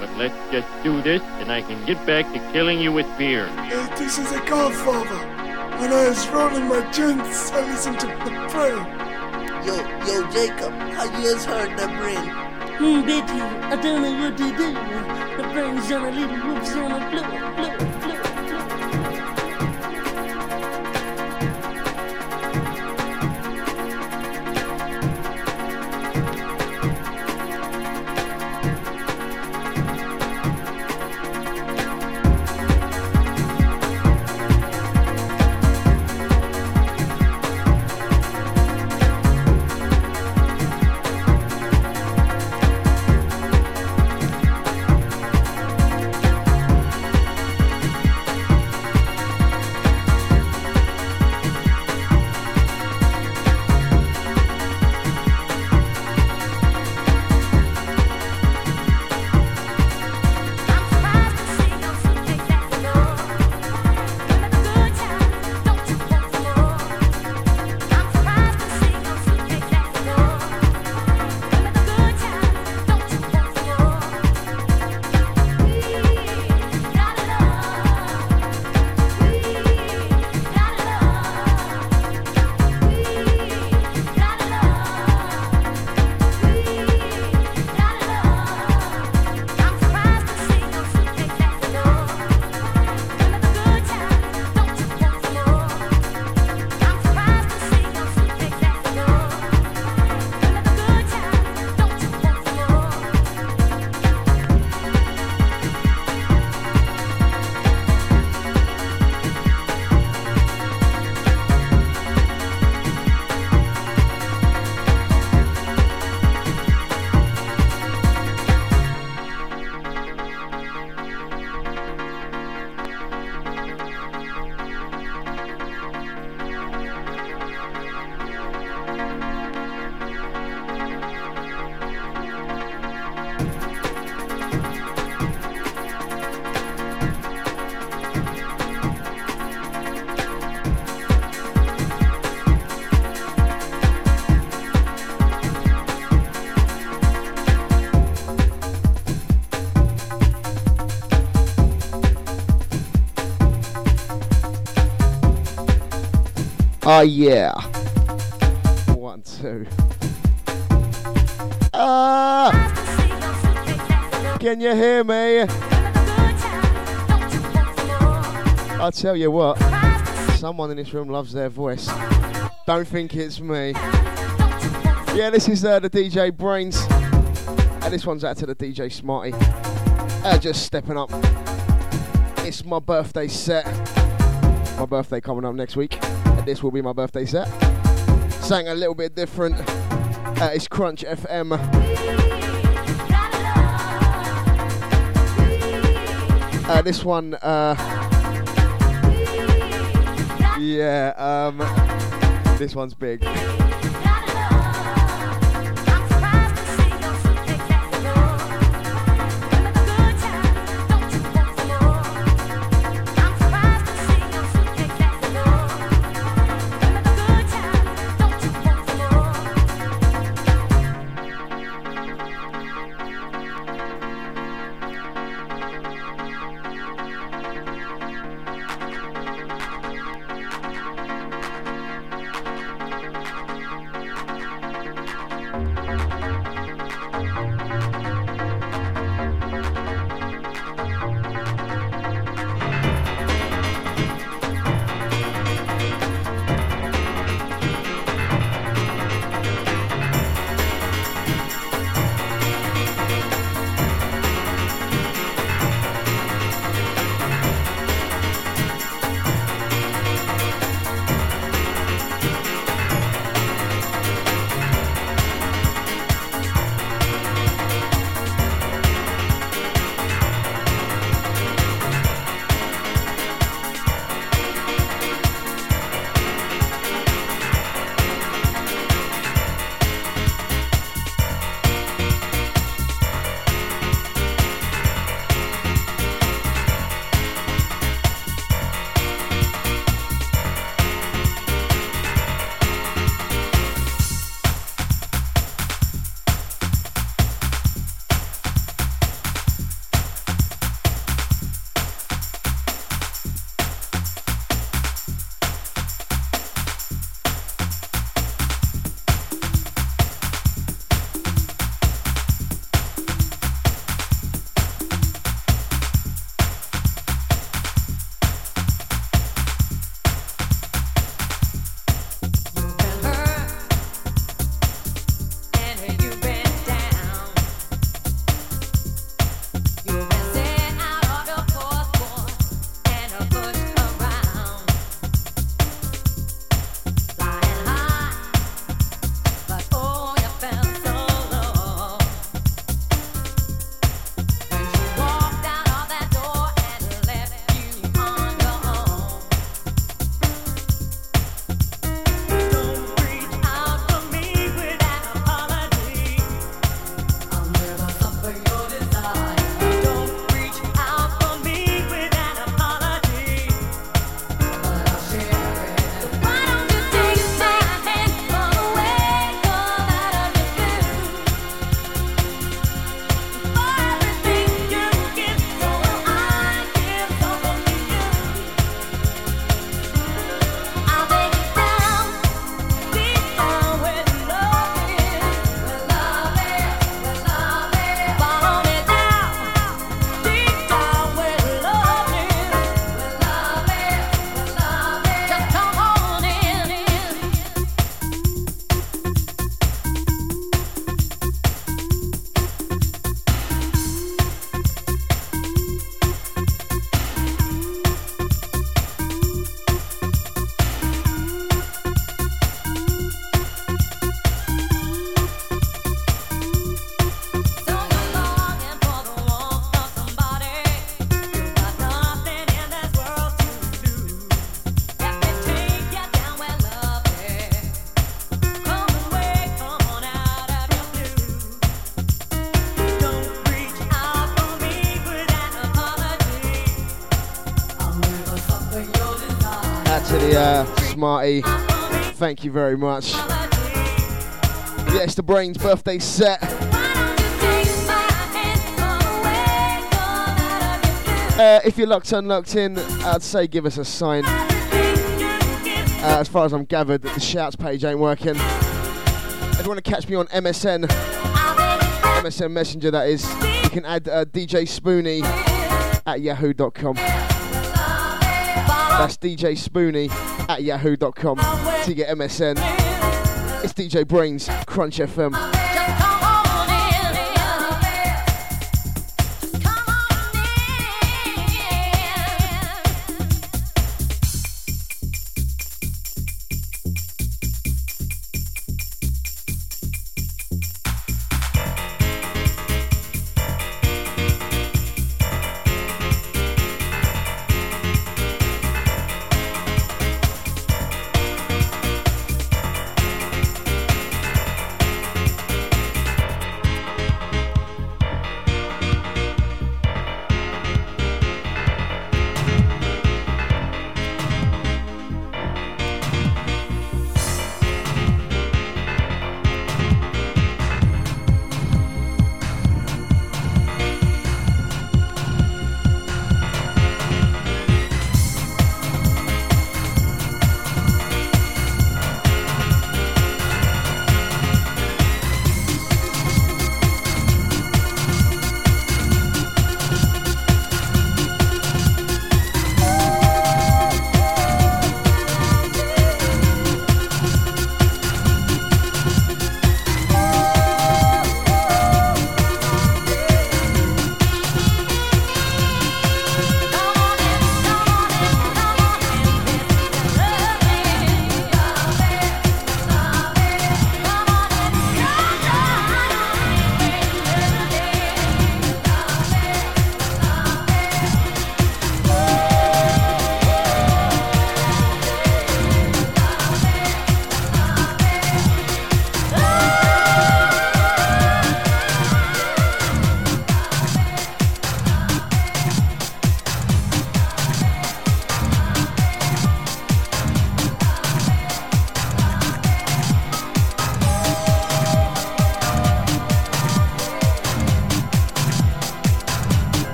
But let's just do this and I can get back to killing you with beer. This is a godfather. When I was rolling my joints, I listened to the brain. Yo, yo, Jacob, how you just heard the brain? Hmm, Betty, I don't know what to do. The brain's on a little roof's on a floor, floor, Oh yeah. One, two. Ah! Can you hear me? I'll tell you what. Someone in this room loves their voice. Don't think it's me. Yeah, this is uh, the DJ Brainz. And this one's out to the DJ Smarty. Uh, just stepping up. It's my birthday set. My birthday coming up next week. This will be my birthday set. Something a little bit different. Uh, it's Crunch FM. Uh, this one, uh, yeah, um, this one's big. Thank you very much. Yes, the Brainz birthday set. Uh, if you're locked on, locked in, I'd say give us a sign. Uh, as far as I'm gathered, the shouts page ain't working. If you want to catch me on MSN, MSN Messenger, that is, you can add uh, DJ Spoonie at yahoo.com. That's DJ Spoonie at yahoo.com to get MSN. It's DJ Brainz, Crunch FM.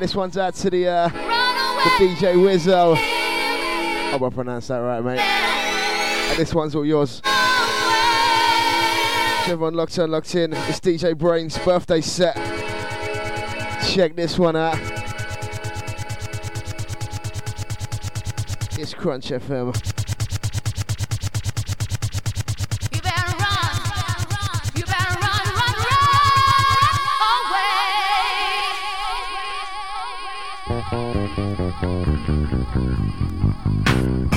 This one's out to the uh, the DJ Wizzo. I hope I pronounced that right, mate. And this one's all yours. So everyone locked on, locked in. It's DJ Brain's birthday set. Check this one out. It's Crunch FM. Thank you.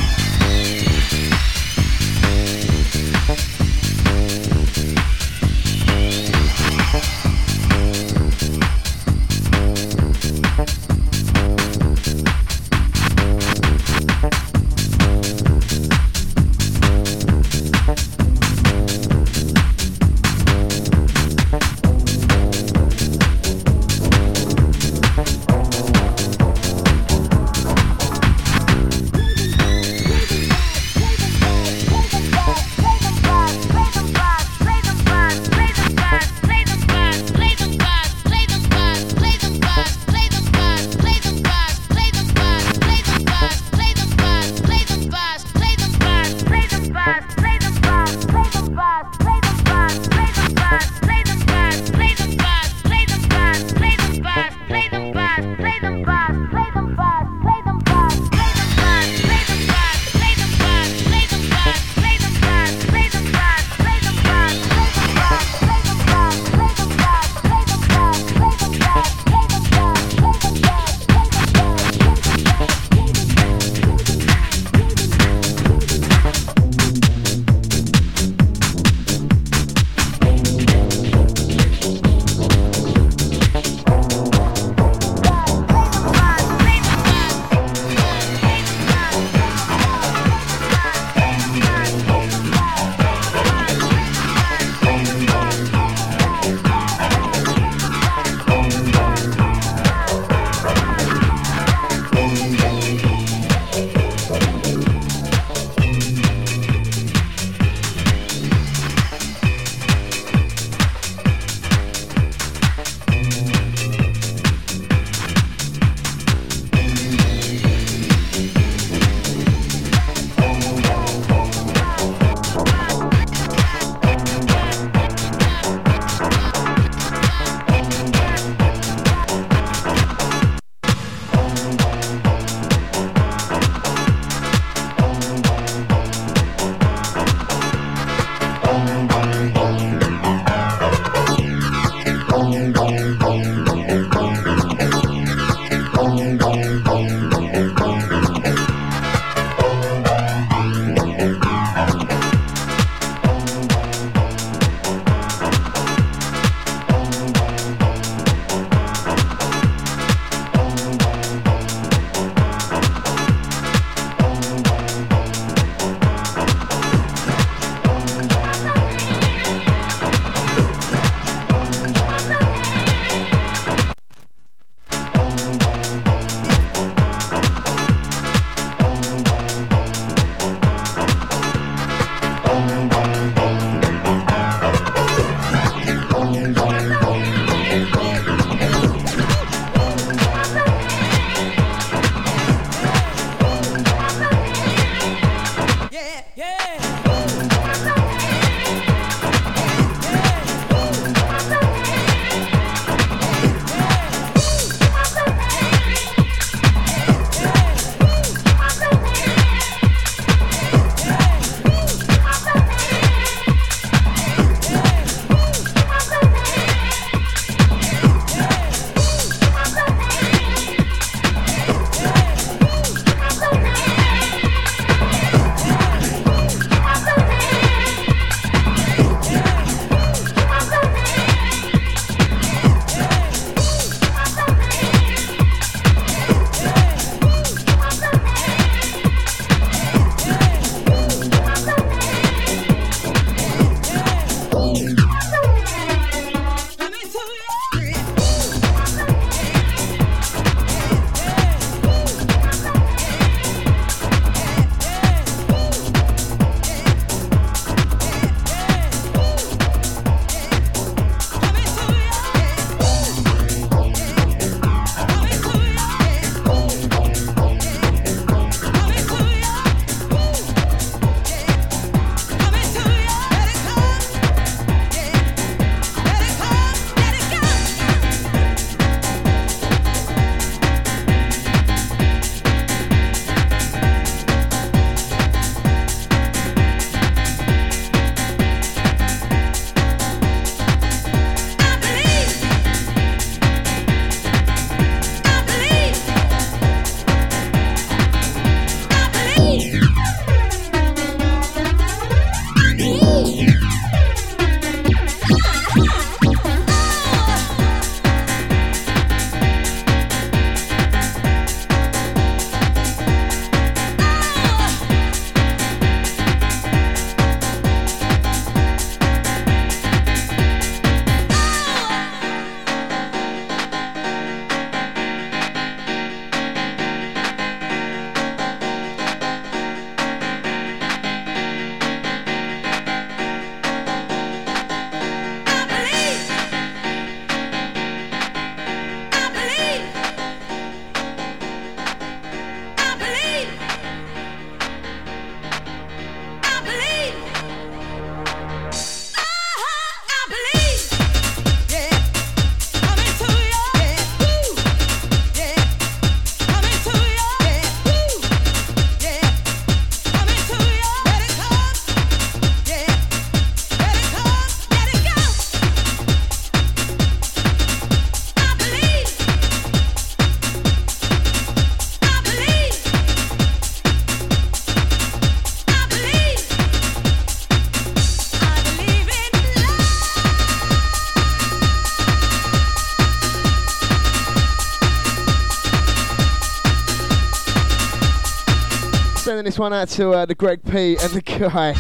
Sending this one out to uh, the Greg P and the guy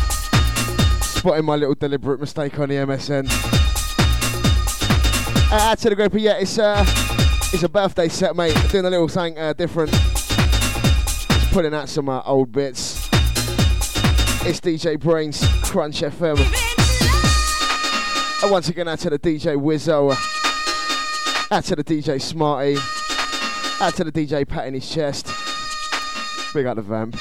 spotting my little deliberate mistake on the MSN. Uh, out to the Greg P, yeah, it's uh, it's a birthday set, mate. Doing a little something uh, different. Just putting out some uh, old bits. It's DJ Brainz, Crunch FM. And once again, out to the DJ Wizzo. Out to the DJ Smarty. Out to the DJ patting his chest. Big up the vamp.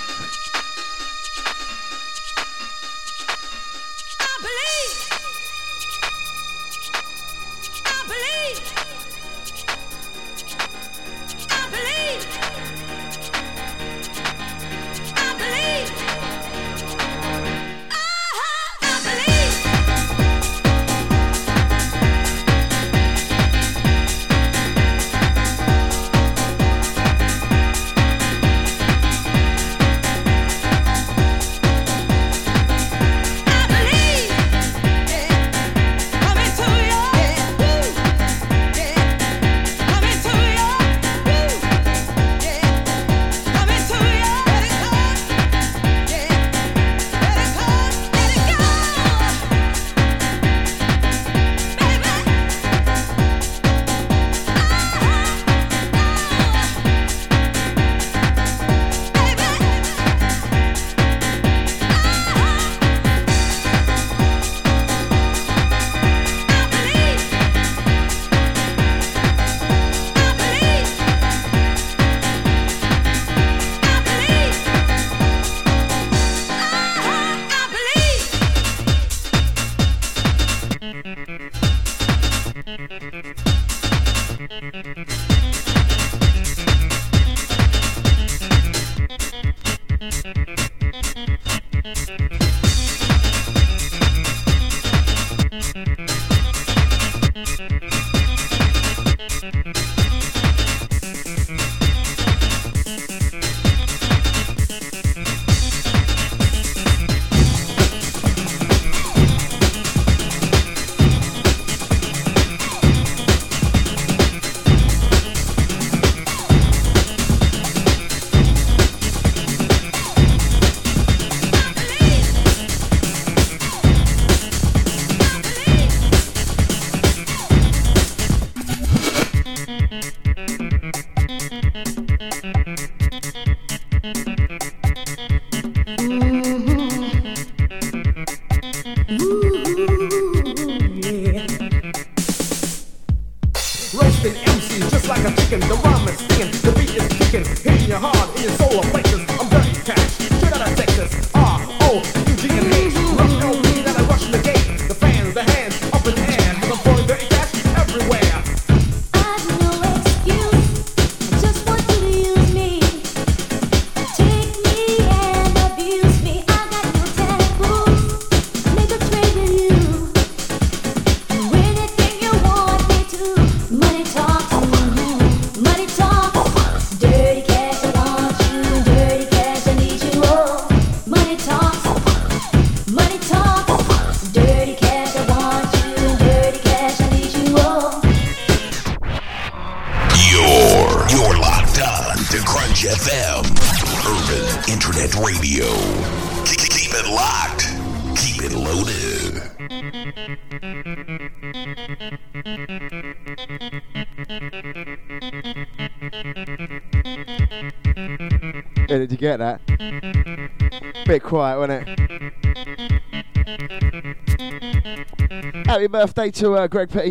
Birthday to uh, Greg P.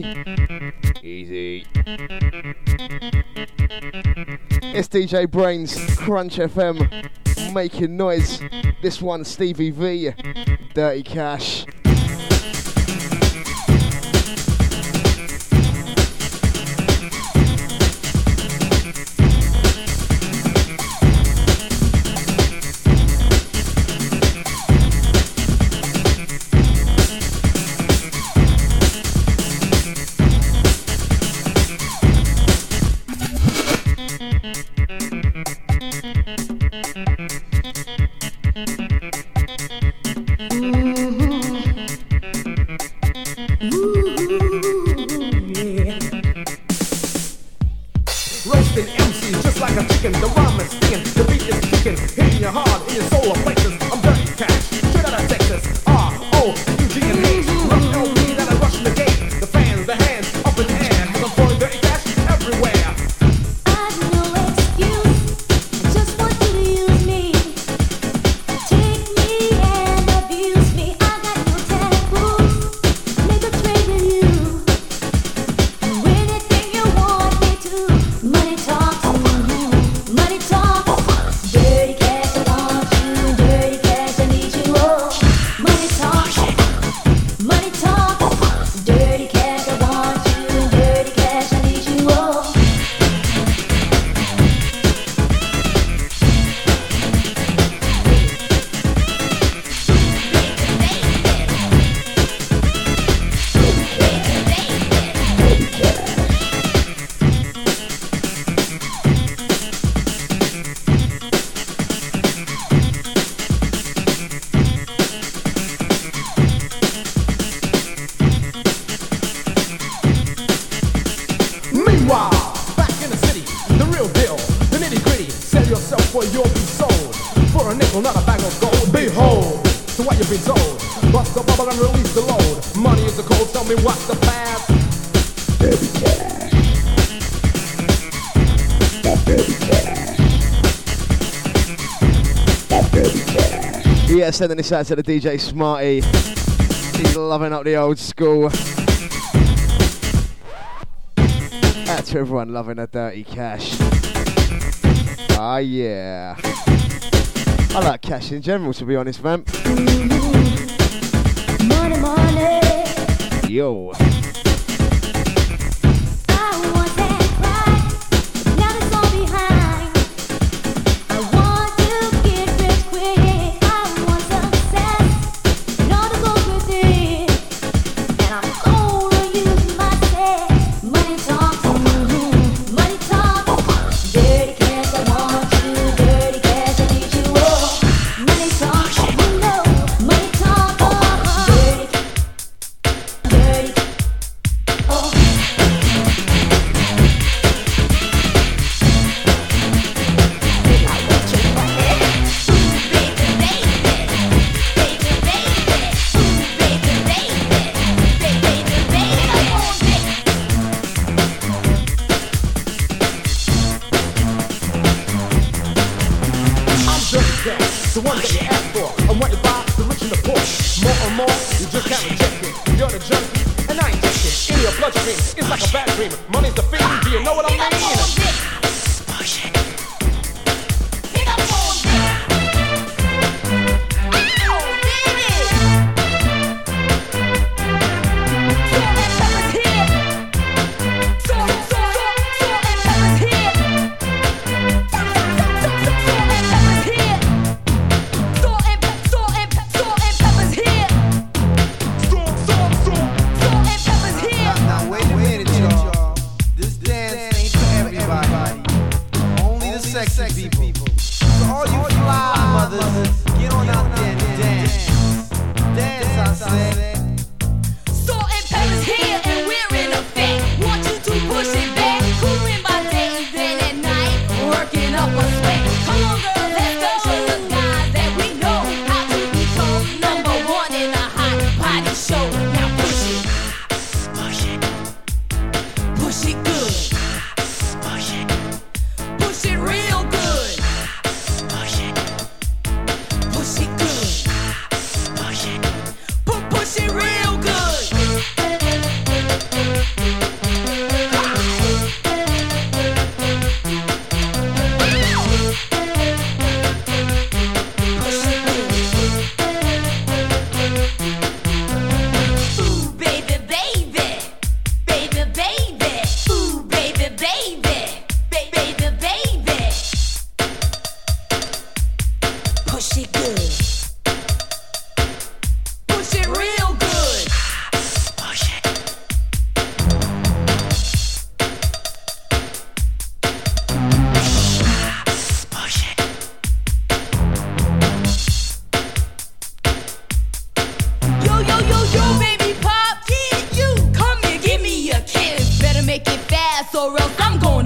Easy. It's DJ Brainz, Crunch FM, making noise. This one, Stevie V, Dirty Cash. for you'll be sold. For a nickel, not a bag of gold. Behold, to what you've been told. Bust the bubble and release the load. Money is the cold, tell me what's the path. Baby cash. That baby cash. That baby cash. Yeah, sending this out to the DJ Smarty. He's loving up the old school. That's everyone loving the dirty cash. Ah, yeah. I like cash in general, to be honest, man. Money, money. Yo.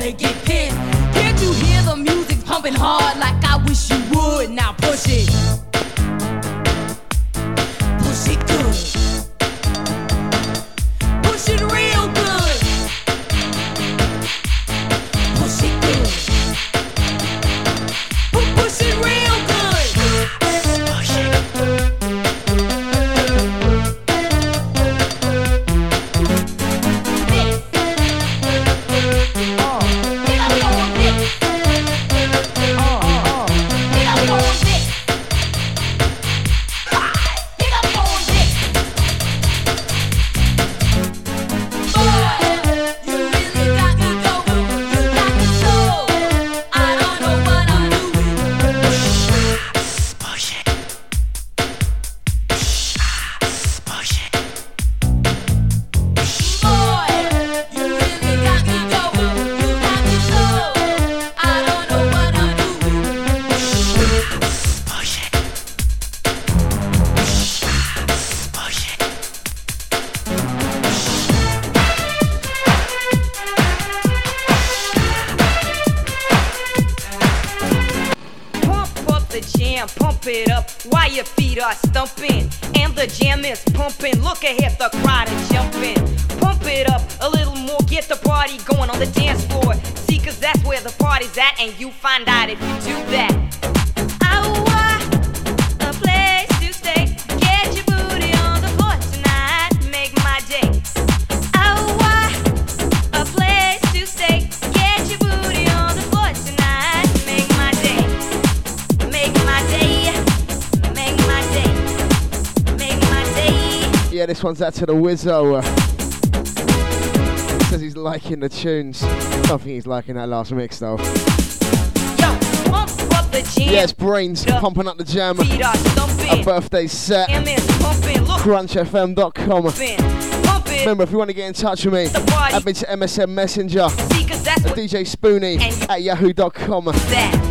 they get pissed. Can't you hear the music pumping hard like I wish you would? Now push it. That out to the Wizzo. Says he's liking the tunes. I don't think he's liking that last mix though. Yes, Brainz pumping up the jam. A birthday set. CrunchFM.com. Remember, if you want to get in touch with me, add me to MSN Messenger, DJ Spoonie at yahoo.com. That.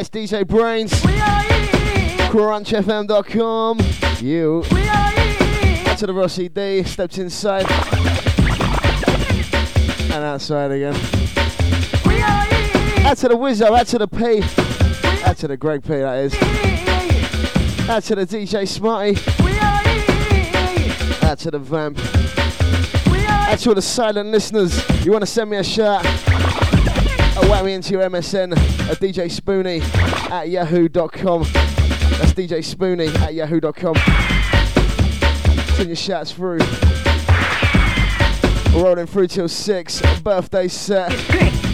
It's DJ Brainz. CrunchFM.com. You. Out to the Rossi D. Stepped inside. And outside again. Out to the Wizzo. Out to the P. Out to the Greg P, that is. Out to the DJ Smarty. Out to the Vamp. Out to all the silent listeners. You want to send me a shout? Whack me into your MSN at DJ Spoonie at yahoo.com. That's DJ Spoonie at yahoo.com. Send your shouts through. We're rolling through till 6. Birthday set.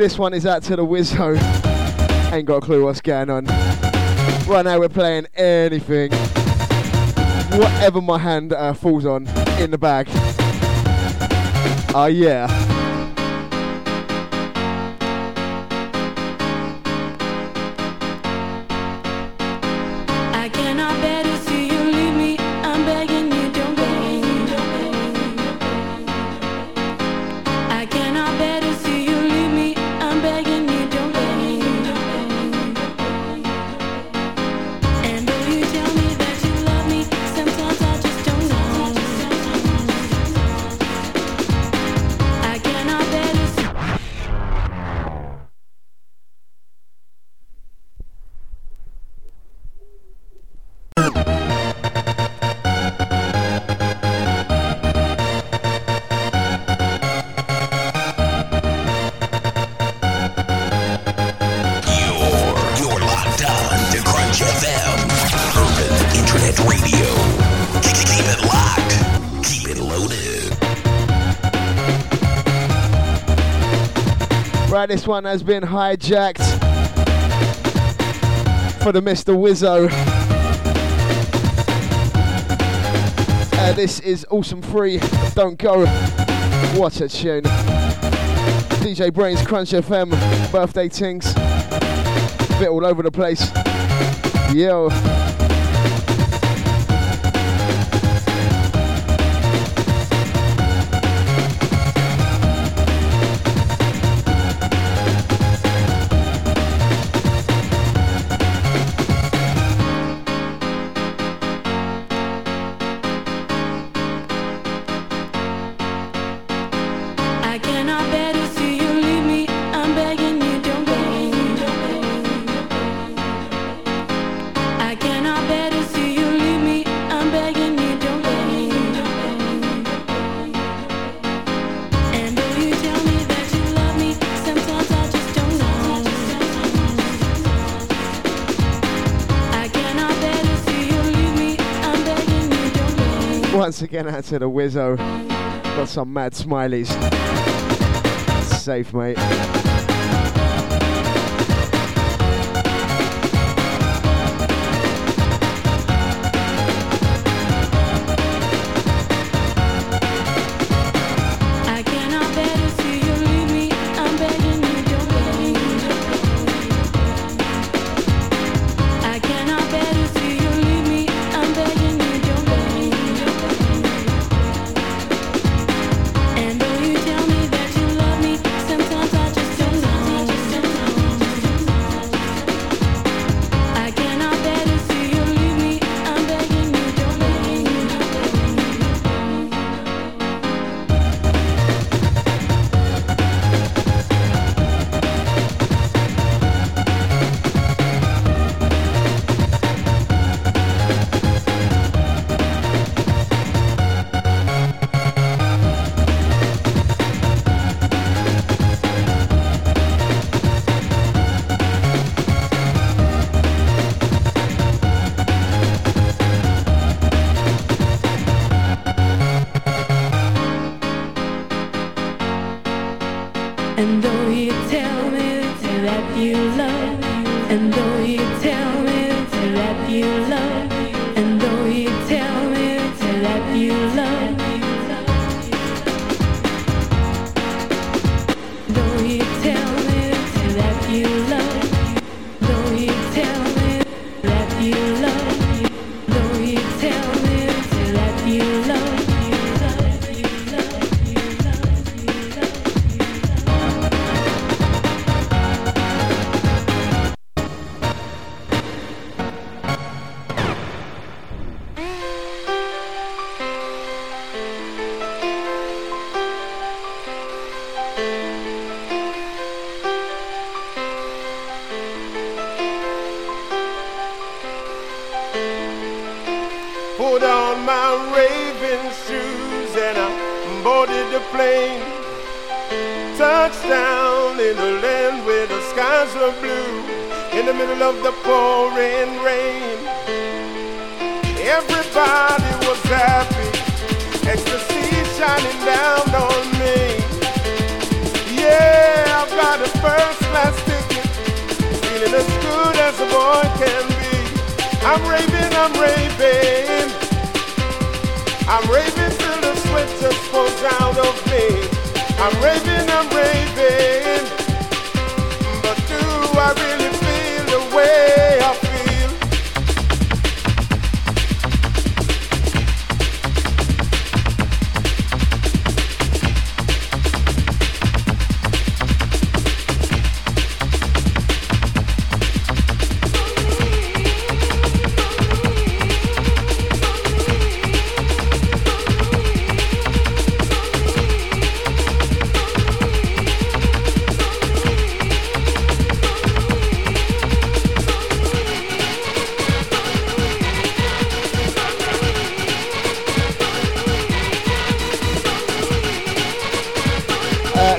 This one is out to the Wizzo. Ain't got a clue what's going on. Right now we're playing anything. Whatever my hand uh, falls on in the bag. Oh uh, yeah. this one has been hijacked for the Mr. Wizzo. Uh, this is Awesome 3, Don't Go. What a tune. DJ Brainz, Crunch FM, birthday tinks. Bit all over the place. Yo. Once again, out to the Wizzo. Got some mad smileys. Safe, mate.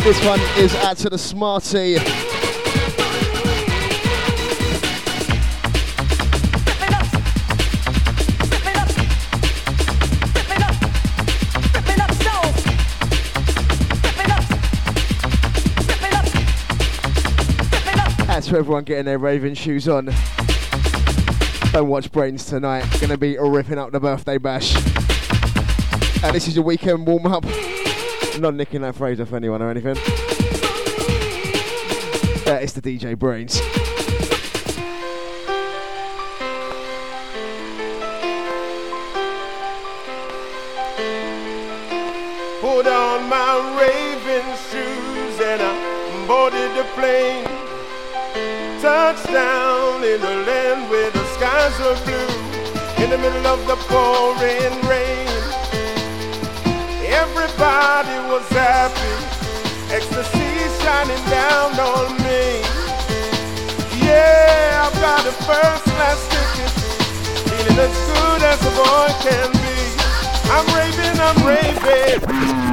This one is out to the Smarty. That's for everyone getting their raving shoes on. Don't watch Brainz tonight. Gonna be ripping up the birthday bash. And this is your weekend warm up. Not nicking that phrase off anyone or anything. Uh, it's the DJ Brainz. Put on my raving shoes and I boarded the plane. Touchdown in a land where the skies are blue. In the middle of the pouring rain. Everybody was happy. Ecstasy shining down on me. Yeah, I've got a first class ticket. Feeling as good as a boy can be. I'm raving, I'm raving.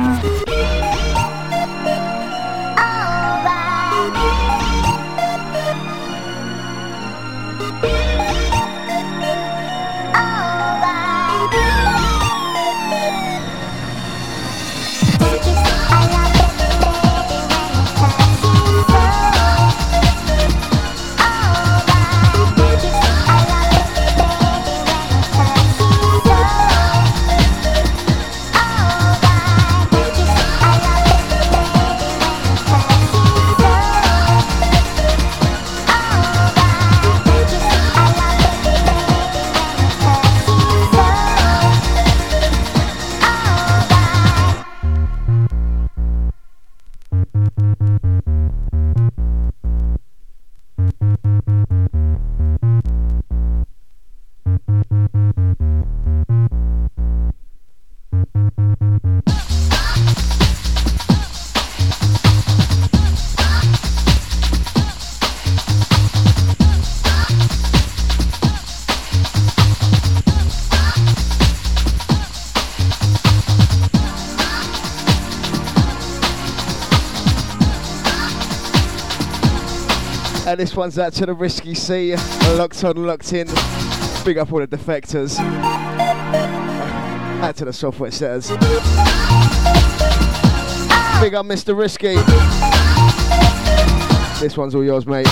This one's out to the Risky Sea. Locked on, locked in. Big up all the defectors. Out to the software setters. Big up Mr. Risky. This one's all yours, mate.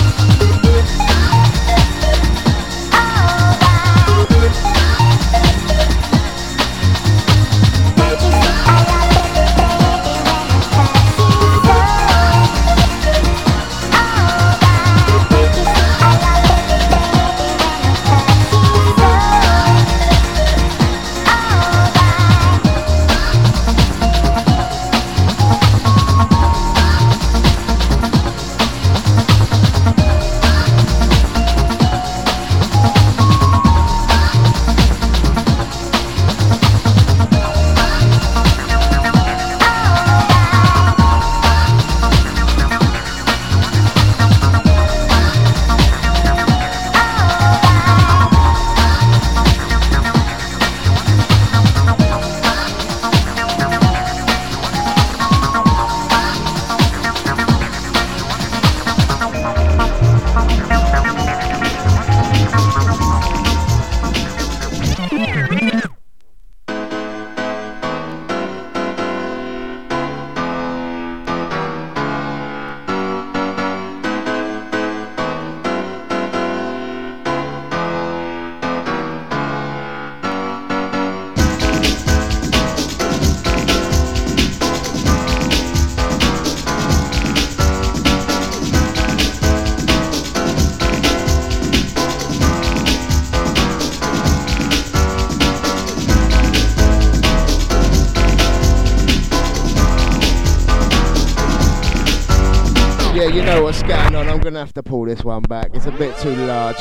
Gonna have to pull this one back. It's a bit too large.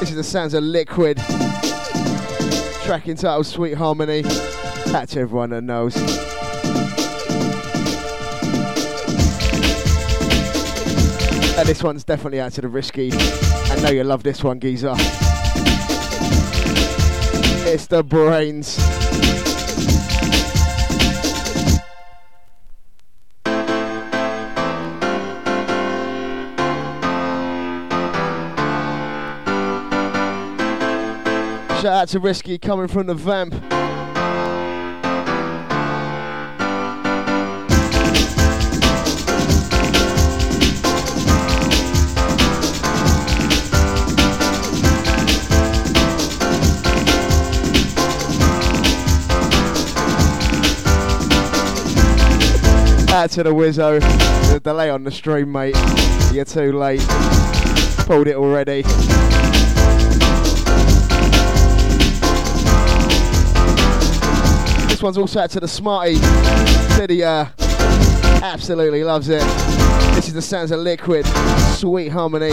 This is the sounds of Liquid. Track entitled Sweet Harmony. That's everyone that knows. And this one's definitely out to the risky. I know you love this one, geezer. It's the Brainz. Shout out to Risky coming from the vamp. Out to the Wizzo. The delay on the stream, mate. You're too late. Pulled it already. This one's also out to the Smarty. Said uh, absolutely loves it. This is the sounds of Liquid. Sweet harmony.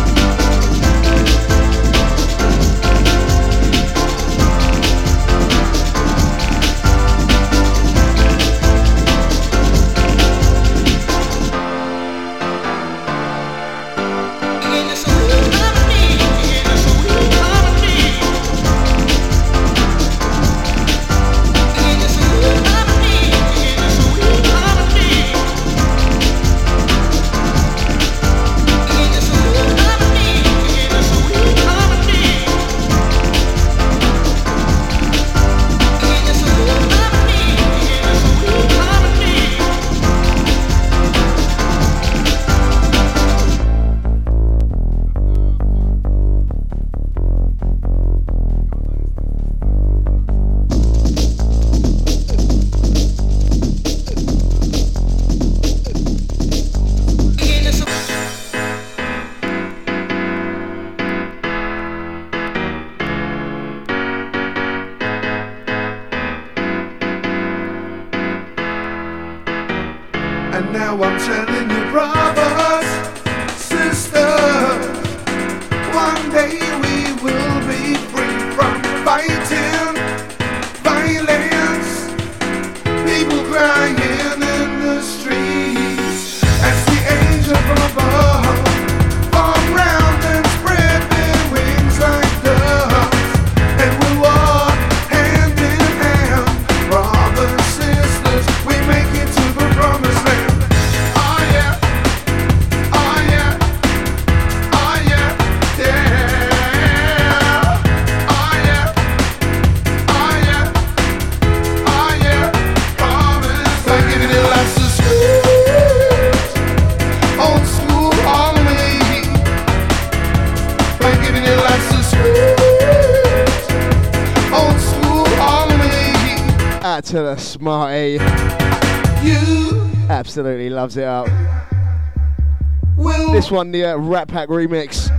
This one, the uh, Rat Pack remix.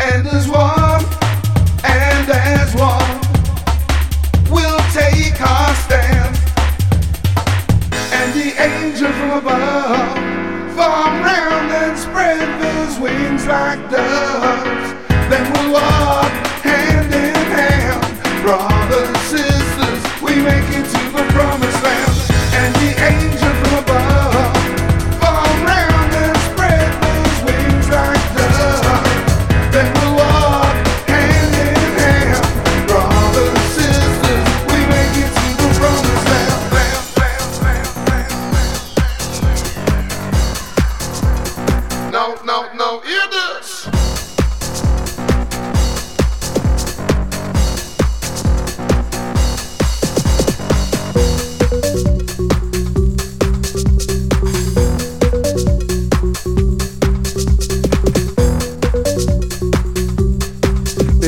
and as one, and as one, we'll take our stand. And the angel from above, round and spread those wings like doves. Then we'll walk hand in hand,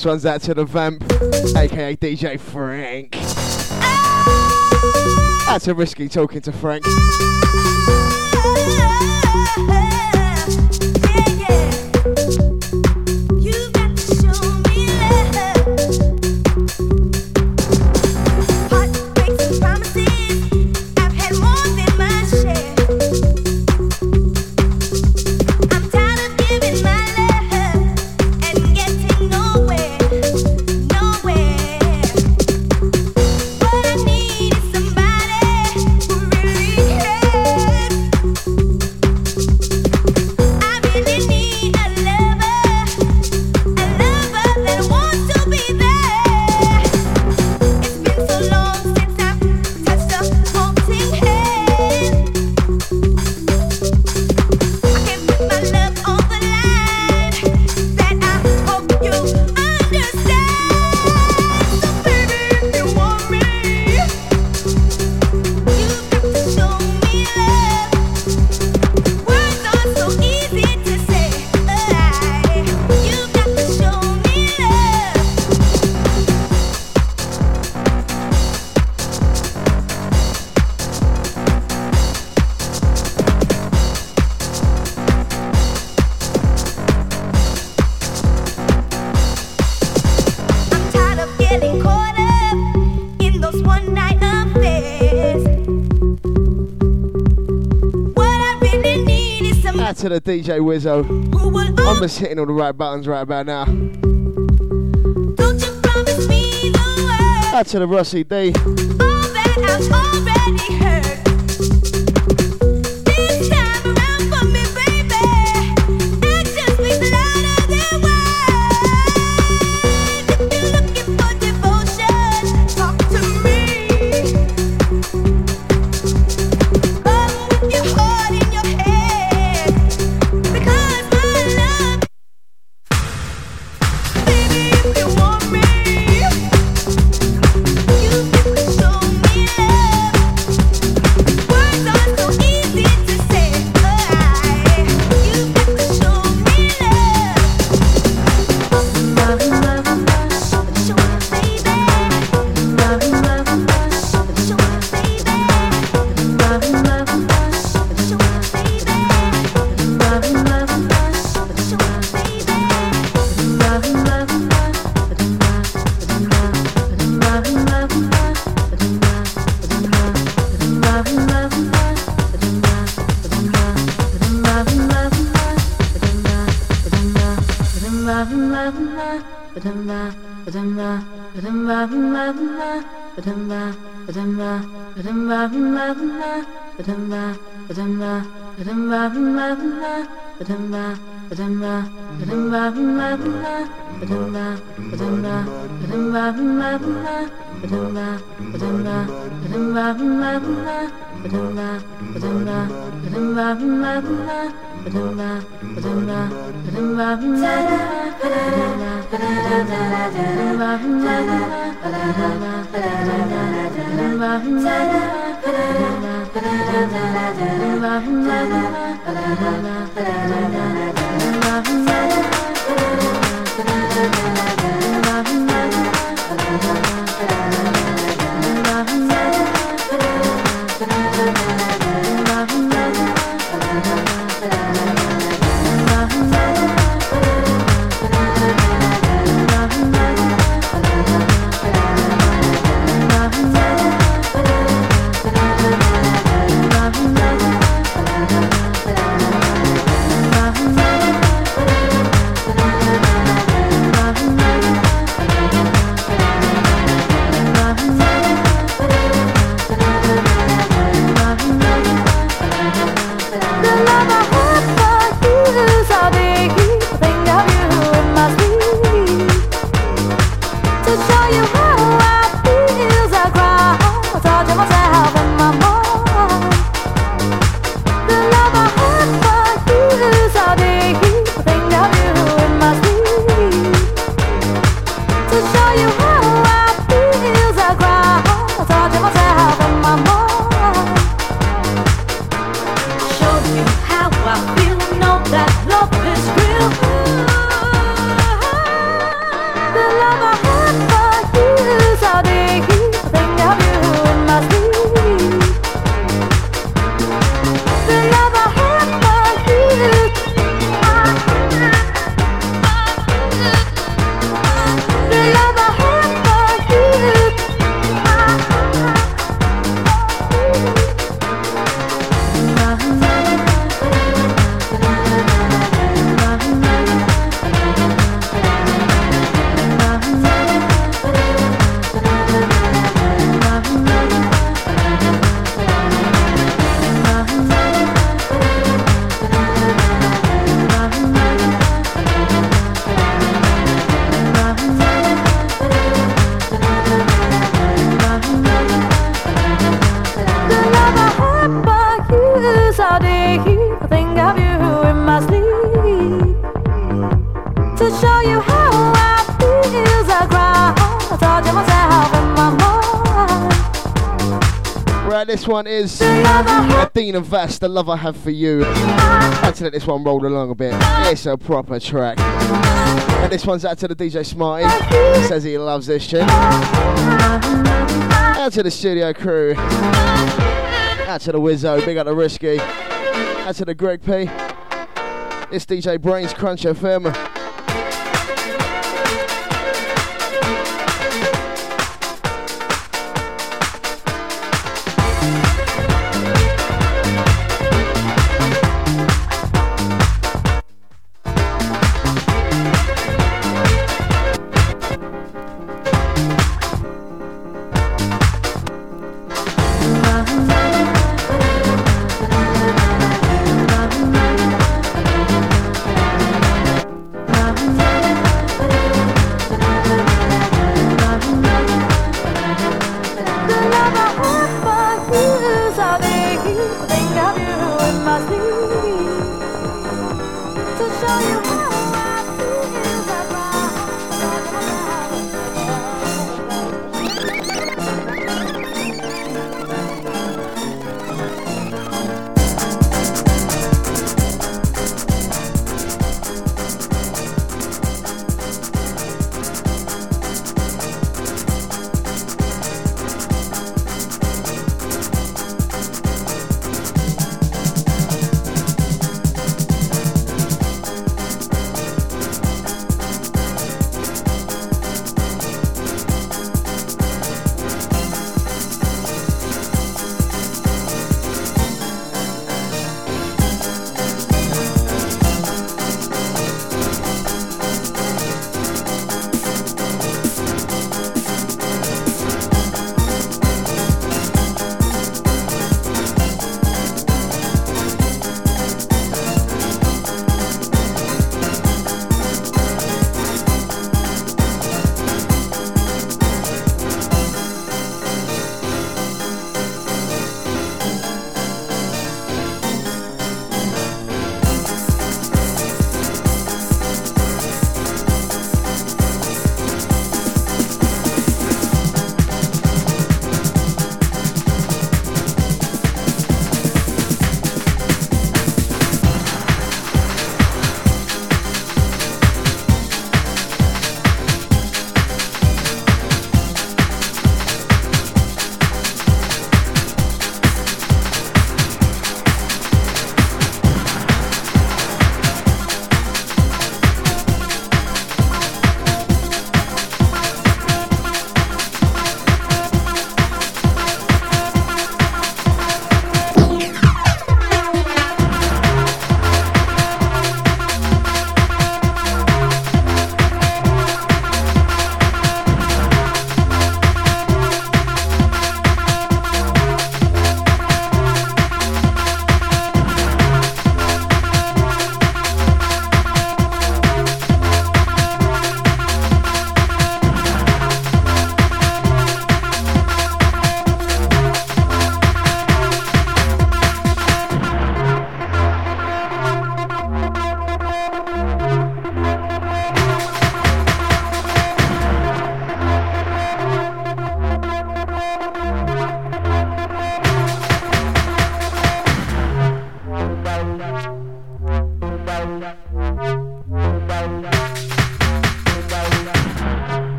This one's out to the Vamp, aka DJ Frank. That's a risky talking to Frank. To the DJ Wizzo. I'm just hitting all the right buttons right about now. promise me the world Out to the Rossi D. Athena Vast, the love I have for you. I had to let this one roll along a bit. It's a proper track. And this one's out to the DJ Smarty. He says he loves this tune. Out to the studio crew. Out to the Wizzo. Big up the Risky. Out to the Greg P. It's DJ Brainz Crunch FM.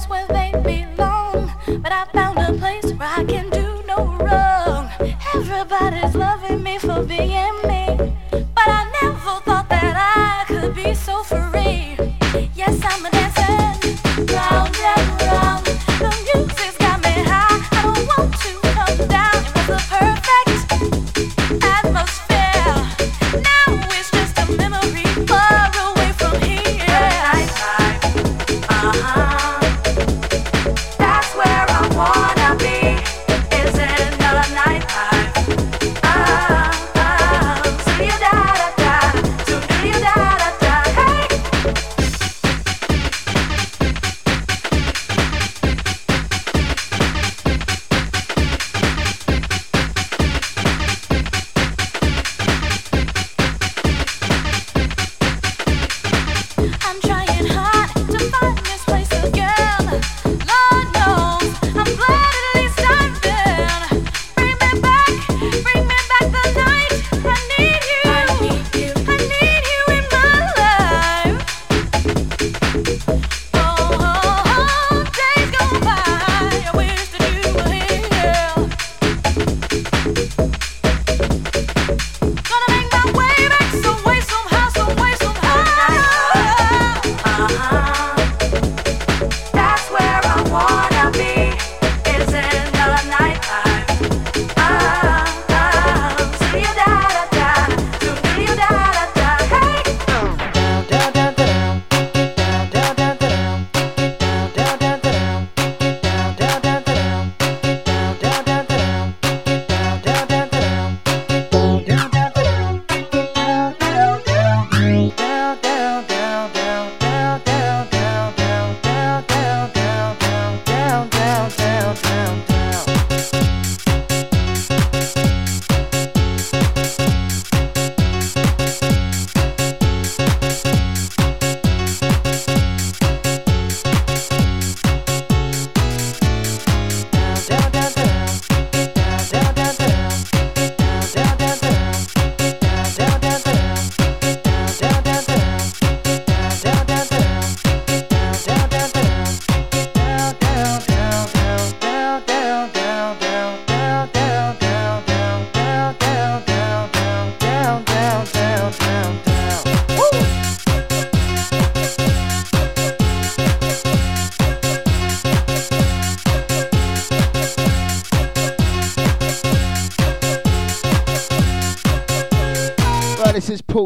place where they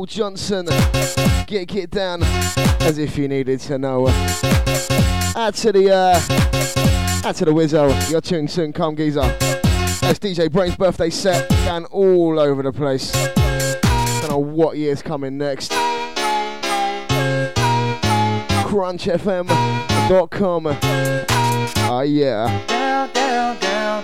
Paul Johnson. Get it down as if you needed to know. Add to the uh, to the Wizzo. You're tuned soon. Come geezer. That's DJ Brain's birthday set. Down all over the place. Don't know what year's coming next. CrunchFM.com. Oh Dot ah, yeah. Down, down, down.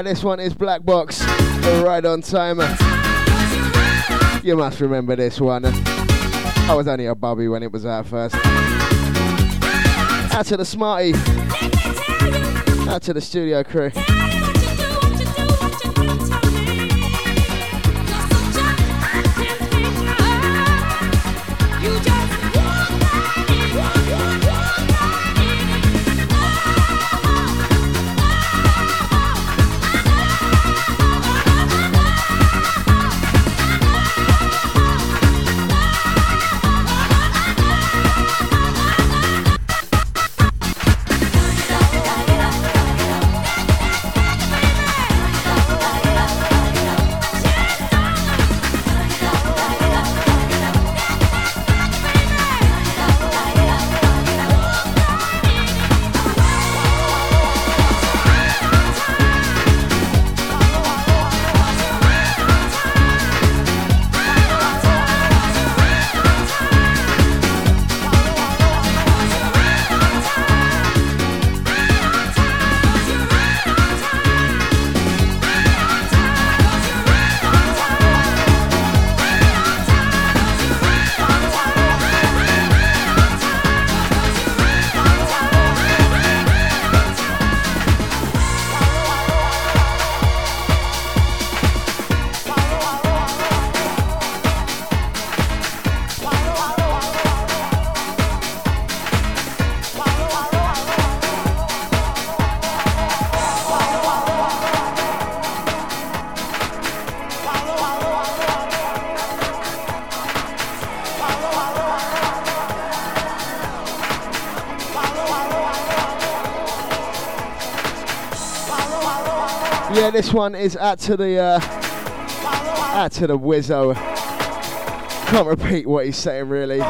Right, this one is Black Box. Right on time. You must remember this one. I was only a bubby when it was out first. Out to the Smarty. Out to the studio crew. This one is out to the uh, out to the Wizzo. Can't repeat what he's saying really.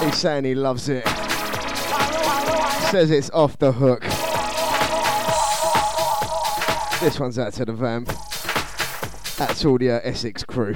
He's saying he loves it. Says it's off the hook. This one's out to the vamp. That's all the uh, Essex crew.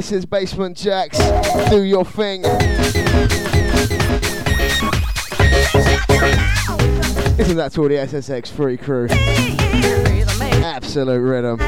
This is Basement Jaxx. Do your thing. Isn't that all the Essex free crew? Absolute rhythm.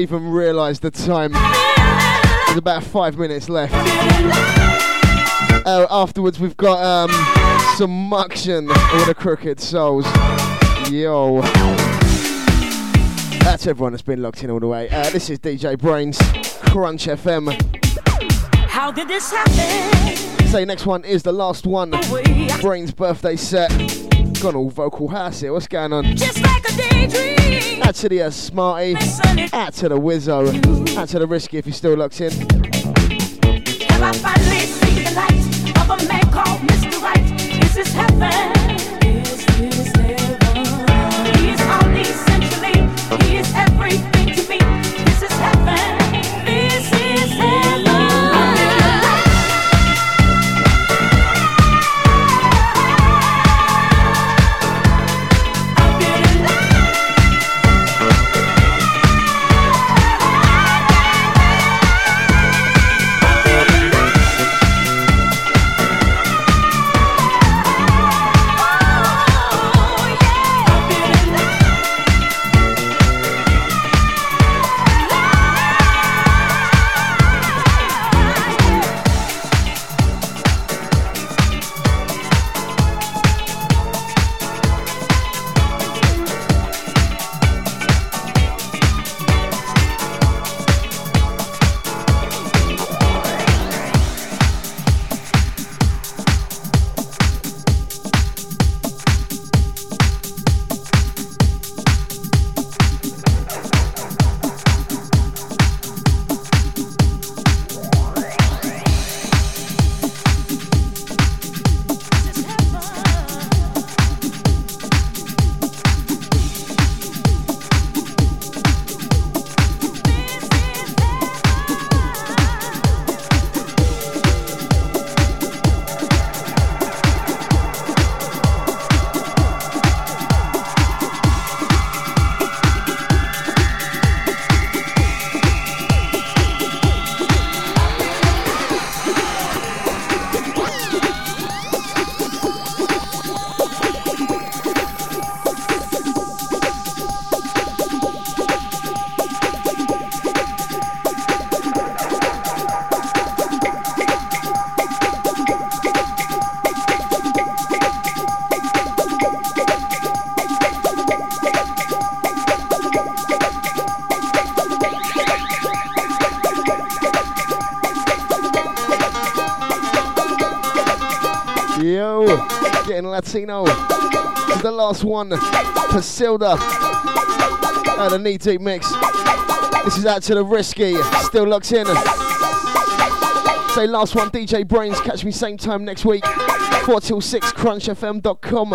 Even realise the time. There's about five minutes left. Uh, afterwards, we've got um, some Muction with the Crooked Souls. Yo. That's everyone that's been locked in all the way. Uh, this is DJ Brainz, Crunch FM. How did this happen? Say next one is the last one. Brainz birthday set. Gone all vocal house here. What's going on? Just like a daydream. Out to the uh, Smarty. Out to the Wizzo. Out to the Risky if you're still locked in. I finally the light of a man called Mr. Right? Is this heaven? Last one. Pasilda. Uh, the knee deep mix. This is out to the risky. Still locked in. Say last one, DJ Brainz. Catch me same time next week. 4 till 6, crunchfm.com.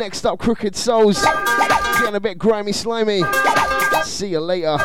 Next up, Crooked Souls. Getting a bit grimy, slimy. See you later.